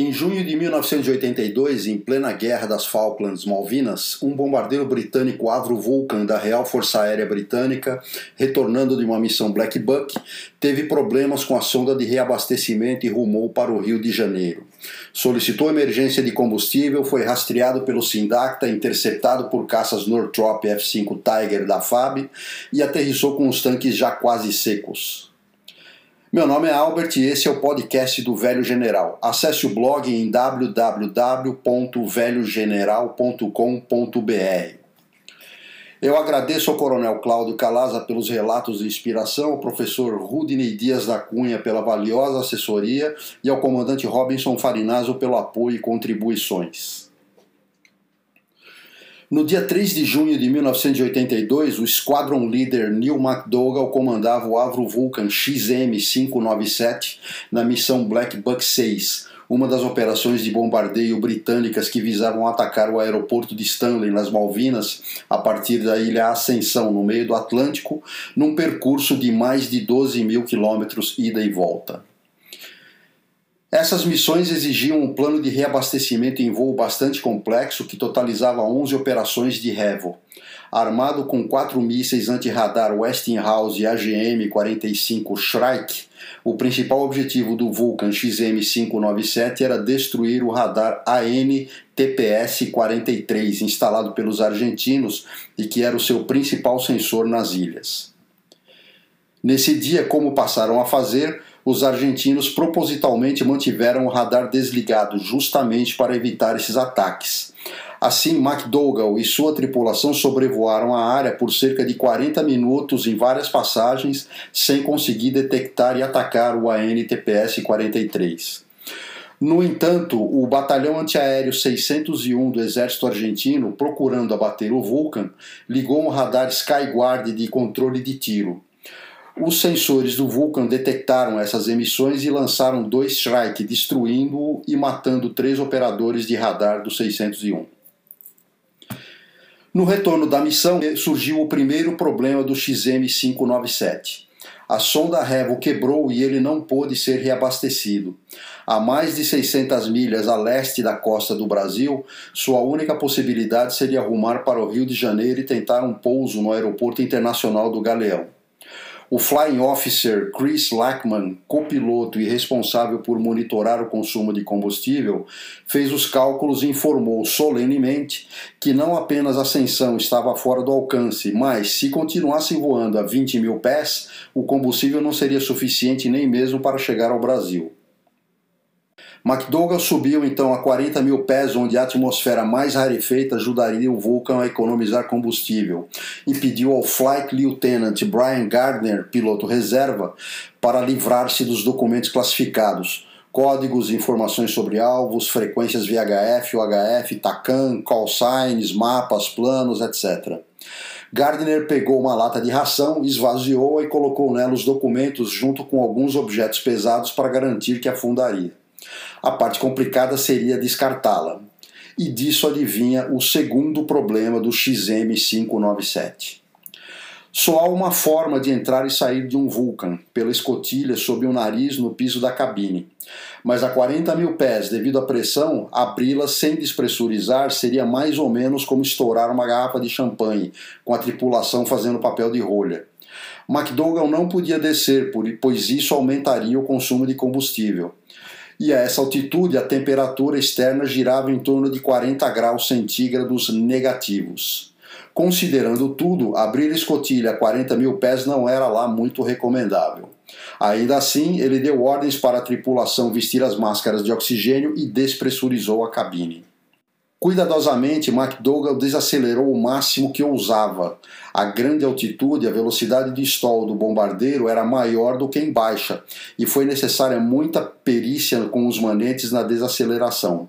Em junho de 1982, em plena guerra das Falklands Malvinas, um bombardeiro britânico Avro Vulcan da Real Força Aérea Britânica, retornando de uma missão Black Buck, teve problemas com a sonda de reabastecimento e rumou para o Rio de Janeiro. Solicitou emergência de combustível, foi rastreado pelo Sindacta, interceptado por caças Northrop F-5 Tiger da FAB e aterrissou com os tanques já quase secos. Meu nome é Albert e esse é o podcast do Velho General. Acesse o blog em www.velhogeneral.com.br. Eu agradeço ao Coronel Cláudio Calaza pelos relatos de inspiração, ao professor Rudney Dias da Cunha pela valiosa assessoria e ao comandante Robinson Farinazzo pelo apoio e contribuições. No dia 3 de junho de 1982, o Squadron Leader Neil McDougall comandava o Avro Vulcan XM-597 na missão Black Buck 6, uma das operações de bombardeio britânicas que visavam atacar o aeroporto de Stanley, nas Malvinas, a partir da ilha Ascensão, no meio do Atlântico, num percurso de mais de 12 mil quilômetros ida e volta. Essas missões exigiam um plano de reabastecimento em voo bastante complexo que totalizava 11 operações de REVO. Armado com quatro mísseis anti-radar Westinghouse e AGM-45 Shrike, o principal objetivo do Vulcan XM-597 era destruir o radar AN-TPS-43 instalado pelos argentinos e que era o seu principal sensor nas ilhas. Nesse dia, como passaram a fazer, os argentinos propositalmente mantiveram o radar desligado justamente para evitar esses ataques. Assim, McDougall e sua tripulação sobrevoaram a área por cerca de 40 minutos em várias passagens sem conseguir detectar e atacar o AN-TPS-43. No entanto, o Batalhão Antiaéreo 601 do Exército Argentino, procurando abater o Vulcan, ligou um radar Skyguard de controle de tiro. Os sensores do Vulcan detectaram essas emissões e lançaram dois strike, destruindo-o e matando três operadores de radar do 601. No retorno da missão, surgiu o primeiro problema do XM597. A sonda Revo quebrou e ele não pôde ser reabastecido. A mais de 600 milhas a leste da costa do Brasil, sua única possibilidade seria rumar para o Rio de Janeiro e tentar um pouso no Aeroporto Internacional do Galeão. O Flying Officer Chris Lackman, copiloto e responsável por monitorar o consumo de combustível, fez os cálculos e informou solenemente que não apenas a ascensão estava fora do alcance, mas se continuassem voando a 20 mil pés, o combustível não seria suficiente nem mesmo para chegar ao Brasil. McDougall subiu então a 40 mil pés, onde a atmosfera mais rarefeita ajudaria o Vulcan a economizar combustível, e pediu ao Flight Lieutenant Brian Gardner, piloto reserva, para livrar-se dos documentos classificados, códigos informações sobre alvos, frequências VHF, UHF, TACAN, call signs, mapas, planos, etc. Gardner pegou uma lata de ração, esvaziou e colocou nela os documentos junto com alguns objetos pesados para garantir que afundaria. A parte complicada seria descartá-la. E disso adivinha o segundo problema do XM597. Só há uma forma de entrar e sair de um Vulcan, pela escotilha sob o nariz no piso da cabine. Mas a 40 mil pés, devido à pressão, abri-la sem despressurizar seria mais ou menos como estourar uma garrafa de champanhe, com a tripulação fazendo papel de rolha. McDougall não podia descer, pois isso aumentaria o consumo de combustível e a essa altitude a temperatura externa girava em torno de 40 graus centígrados negativos. Considerando tudo, abrir escotilha a 40 mil pés não era lá muito recomendável. Ainda assim, ele deu ordens para a tripulação vestir as máscaras de oxigênio e despressurizou a cabine. Cuidadosamente, McDougall desacelerou o máximo que ousava. A grande altitude, a velocidade de stall do bombardeiro era maior do que em baixa, e foi necessária muita perícia com os manetes na desaceleração.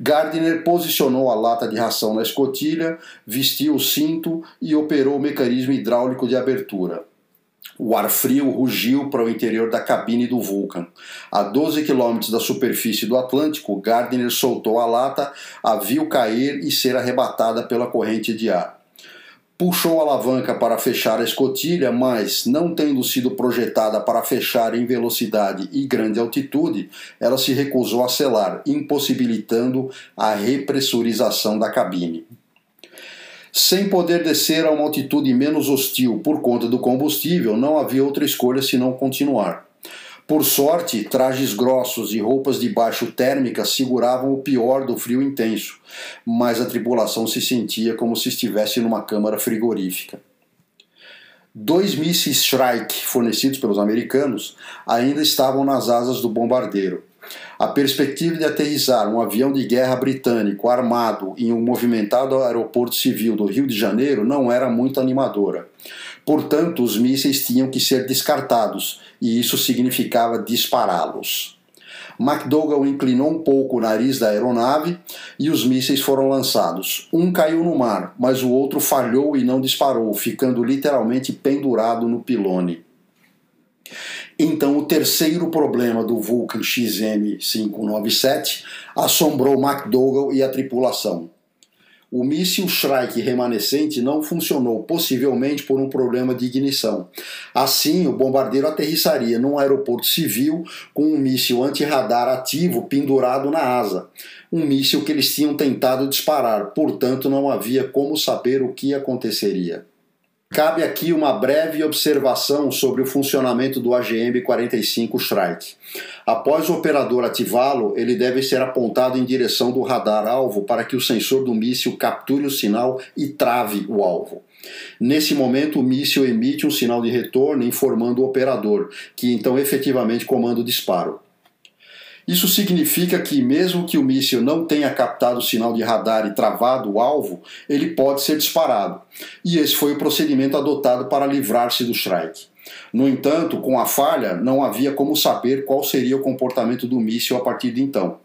Gardner posicionou a lata de ração na escotilha, vestiu o cinto e operou o mecanismo hidráulico de abertura. O ar frio rugiu para o interior da cabine do Vulcan. A 12 quilômetros da superfície do Atlântico, Gardner soltou a lata, a viu cair e ser arrebatada pela corrente de ar. puxou a alavanca para fechar a escotilha, mas, não tendo sido projetada para fechar em velocidade e grande altitude, ela se recusou a selar, impossibilitando a repressurização da cabine. Sem poder descer a uma altitude menos hostil por conta do combustível, não havia outra escolha senão continuar. Por sorte, trajes grossos e roupas de baixo térmica seguravam o pior do frio intenso, mas a tripulação se sentia como se estivesse numa câmara frigorífica. Dois mísseis Shrike fornecidos pelos americanos ainda estavam nas asas do bombardeiro. A perspectiva de aterrissar um avião de guerra britânico armado em um movimentado aeroporto civil do Rio de Janeiro não era muito animadora. Portanto, os mísseis tinham que ser descartados, e isso significava dispará-los. McDougall inclinou um pouco o nariz da aeronave e os mísseis foram lançados. Um caiu no mar, mas o outro falhou e não disparou, ficando literalmente pendurado no pilone. Então, o terceiro problema do Vulcan XM597 assombrou McDougall e a tripulação. O míssil Shrike remanescente não funcionou, possivelmente por um problema de ignição. Assim, o bombardeiro aterrissaria num aeroporto civil com um míssil antirradar ativo pendurado na asa. Um míssil que eles tinham tentado disparar, portanto, não havia como saber o que aconteceria. Cabe aqui uma breve observação sobre o funcionamento do AGM-45 Shrike. Após o operador ativá-lo, ele deve ser apontado em direção do radar-alvo para que o sensor do míssil capture o sinal e trave o alvo. Nesse momento, o míssil emite um sinal de retorno informando o operador, que então efetivamente comanda o disparo. Isso significa que, mesmo que o míssil não tenha captado o sinal de radar e travado o alvo, ele pode ser disparado. E esse foi o procedimento adotado para livrar-se do Shrike. No entanto, com a falha, não havia como saber qual seria o comportamento do míssil a partir de então.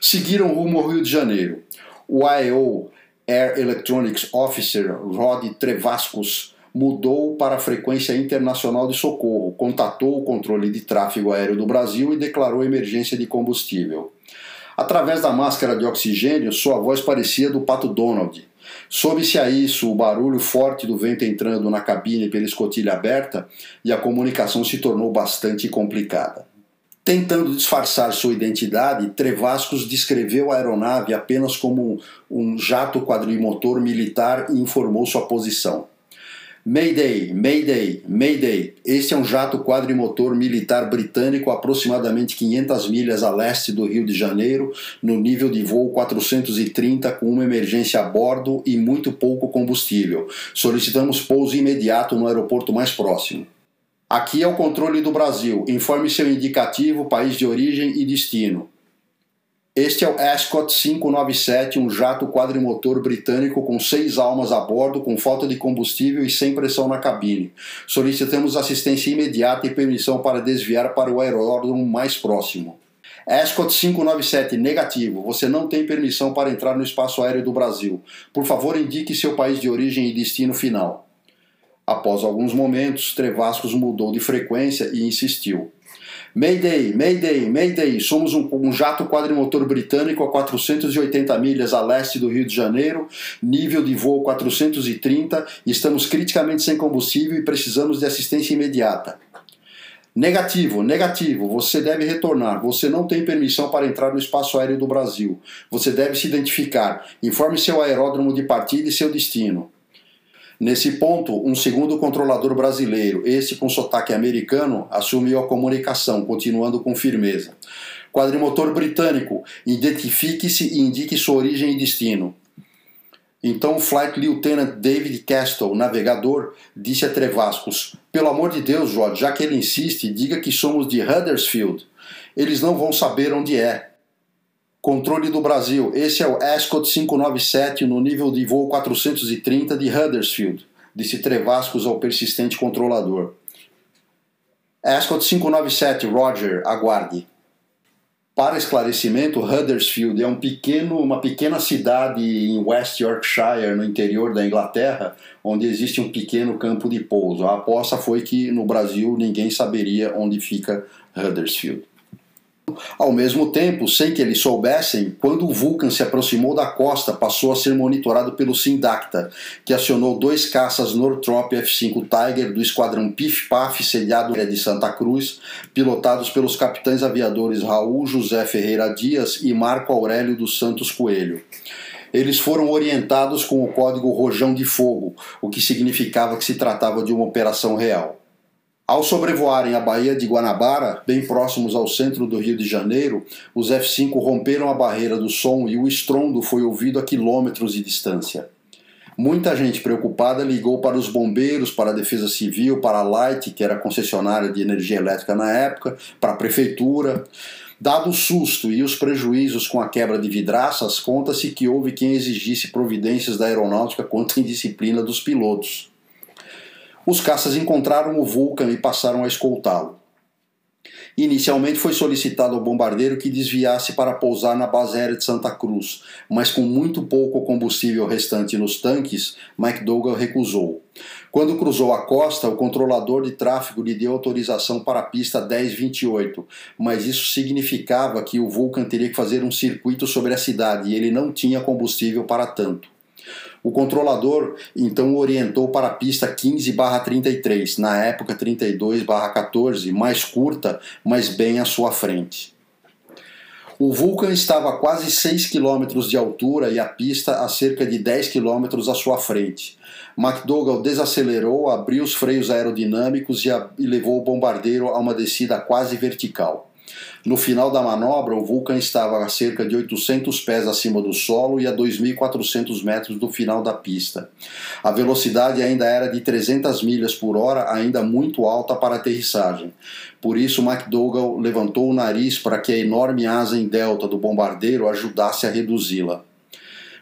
Seguiram rumo ao Rio de Janeiro. O AEO Air Electronics Officer Rod Trevascos mudou para a frequência internacional de socorro, contatou o controle de tráfego aéreo do Brasil e declarou emergência de combustível. Através da máscara de oxigênio, sua voz parecia do Pato Donald. Soube-se a isso o barulho forte do vento entrando na cabine pela escotilha aberta e a comunicação se tornou bastante complicada. Tentando disfarçar sua identidade, Trevascos descreveu a aeronave apenas como um jato quadrimotor militar e informou sua posição. Mayday, Mayday, Mayday. Este é um jato quadrimotor militar britânico aproximadamente 500 milhas a leste do Rio de Janeiro, no nível de voo 430, com uma emergência a bordo e muito pouco combustível. Solicitamos pouso imediato no aeroporto mais próximo. Aqui é o controle do Brasil. Informe seu indicativo, país de origem e destino. Este é o Ascot 597, um jato quadrimotor britânico com seis almas a bordo, com falta de combustível e sem pressão na cabine. Solicitamos assistência imediata e permissão para desviar para o aeródromo mais próximo. Ascot 597 negativo. Você não tem permissão para entrar no espaço aéreo do Brasil. Por favor, indique seu país de origem e destino final. Após alguns momentos, Trevascos mudou de frequência e insistiu. Mayday, Mayday, Mayday. Somos um, um, jato quadrimotor britânico a 480 milhas a leste do Rio de Janeiro, nível de voo 430 e estamos criticamente sem combustível e precisamos de assistência imediata. Negativo, negativo. Você deve retornar. Você não tem permissão para entrar no espaço aéreo do Brasil. Você deve se identificar. Informe seu aeródromo de partida e seu destino. Nesse ponto, um segundo controlador brasileiro, esse com sotaque americano, assumiu a comunicação, continuando com firmeza. Quadrimotor britânico, identifique-se e indique sua origem e destino. Então o Flight Lieutenant David Castle, navegador, disse a Trevascos: Pelo amor de Deus, Rod, já que ele insiste, diga que somos de Huddersfield. Eles não vão saber onde é. Controle do Brasil. Esse é o Ascot 597 no nível de voo 430 de Huddersfield, disse Trevascos ao persistente controlador. Ascot 597, Roger, aguarde. Para esclarecimento, Huddersfield é um pequeno, uma pequena cidade em West Yorkshire, no interior da Inglaterra, onde existe um pequeno campo de pouso. A aposta foi que no Brasil ninguém saberia onde fica Huddersfield. Ao mesmo tempo, sem que eles soubessem, quando o Vulcan se aproximou da costa, passou a ser monitorado pelo Sindacta, que acionou dois caças Northrop F-5 Tiger do esquadrão PIF-PAF sediado de Santa Cruz, pilotados pelos capitães aviadores Raul José Ferreira Dias e Marco Aurélio dos Santos Coelho eles foram orientados com o código Rojão de Fogo, o que significava que se tratava de uma operação real. Ao sobrevoarem a Baía de Guanabara, bem próximos ao centro do Rio de Janeiro, os F-5 romperam a barreira do som e o estrondo foi ouvido a quilômetros de distância. Muita gente preocupada ligou para os bombeiros, para a Defesa Civil, para a Light, que era concessionária de energia elétrica na época, para a prefeitura. Dado o susto e os prejuízos com a quebra de vidraças, conta-se que houve quem exigisse providências da aeronáutica quanto à indisciplina dos pilotos. Os caças encontraram o Vulcan e passaram a escoltá-lo. Inicialmente foi solicitado ao bombardeiro que desviasse para pousar na base aérea de Santa Cruz, mas com muito pouco combustível restante nos tanques, McDougall recusou. Quando cruzou a costa, o controlador de tráfego lhe deu autorização para a pista 1028, mas isso significava que o Vulcan teria que fazer um circuito sobre a cidade e ele não tinha combustível para tanto. O controlador então orientou para a pista 15/33, na época 32/14, mais curta, mas bem à sua frente. O Vulcan estava a quase 6 km de altura e a pista a cerca de 10 km à sua frente. McDougall desacelerou, abriu os freios aerodinâmicos e, a, e levou o bombardeiro a uma descida quase vertical. No final da manobra, o Vulcan estava a cerca de 800 pés acima do solo e a 2.400 metros do final da pista. A velocidade ainda era de 300 milhas por hora, ainda muito alta para aterrissagem. Por isso, McDougall levantou o nariz para que a enorme asa em delta do bombardeiro ajudasse a reduzi-la.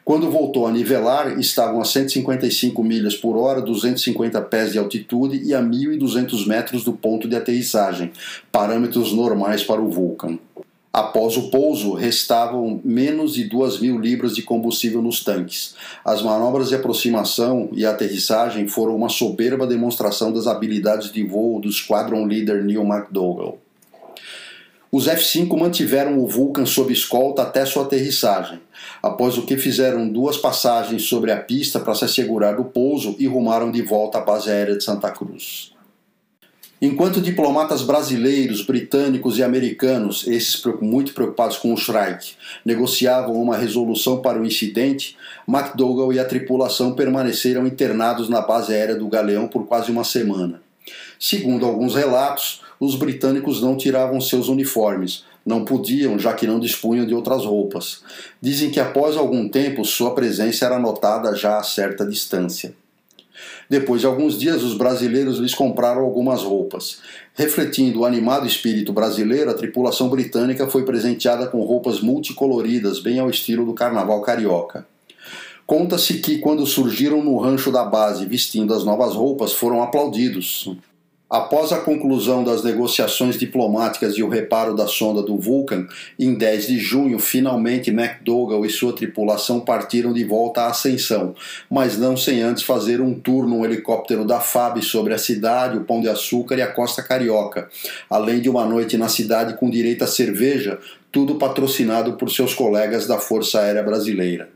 Quando voltou a nivelar, estavam a 155 milhas por hora, 250 pés de altitude e a 1.200 metros do ponto de aterrissagem, parâmetros normais para o Vulcan. Após o pouso, restavam menos de 2 mil libras de combustível nos tanques. As manobras de aproximação e aterrissagem foram uma soberba demonstração das habilidades de voo do Squadron Leader Neil McDougall. Os F-5 mantiveram o Vulcan sob escolta até sua aterrissagem, após o que fizeram duas passagens sobre a pista para se assegurar do pouso e rumaram de volta à base aérea de Santa Cruz. Enquanto diplomatas brasileiros, britânicos e americanos, esses muito preocupados com o Shrike, negociavam uma resolução para o incidente, McDougall e a tripulação permaneceram internados na base aérea do Galeão por quase uma semana. Segundo alguns relatos, os britânicos não tiravam seus uniformes, não podiam, já que não dispunham de outras roupas. Dizem que após algum tempo sua presença era notada já a certa distância. Depois de alguns dias, os brasileiros lhes compraram algumas roupas. Refletindo o animado espírito brasileiro, a tripulação britânica foi presenteada com roupas multicoloridas, bem ao estilo do carnaval carioca. Conta-se que, quando surgiram no rancho da base vestindo as novas roupas, foram aplaudidos. Após a conclusão das negociações diplomáticas e o reparo da sonda do Vulcan, em 10 de junho, finalmente McDougall e sua tripulação partiram de volta à Ascensão, mas não sem antes fazer um tour num helicóptero da FAB sobre a cidade, o Pão de Açúcar e a costa carioca, além de uma noite na cidade com direito a cerveja, tudo patrocinado por seus colegas da Força Aérea Brasileira.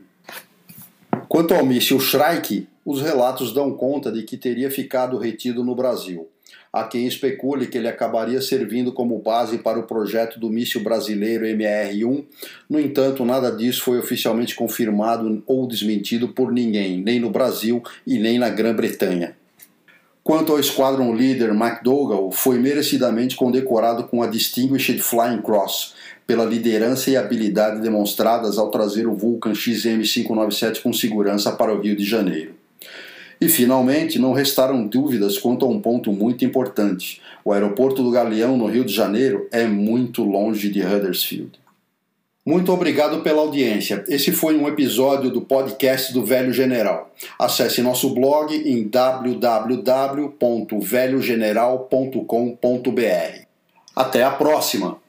Quanto ao míssil Shrike, os relatos dão conta de que teria ficado retido no Brasil. Há quem especule que ele acabaria servindo como base para o projeto do míssil brasileiro MR-1. No entanto, nada disso foi oficialmente confirmado ou desmentido por ninguém, nem no Brasil e nem na Grã-Bretanha. Quanto ao esquadrão líder McDougall, foi merecidamente condecorado com a Distinguished Flying Cross pela liderança e habilidade demonstradas ao trazer o Vulcan XM597 com segurança para o Rio de Janeiro. E, finalmente, não restaram dúvidas quanto a um ponto muito importante: o aeroporto do Galeão, no Rio de Janeiro, é muito longe de Huddersfield. Muito obrigado pela audiência. Esse foi um episódio do podcast do Velho General. Acesse nosso blog em www.velhogeneral.com.br. Até a próxima!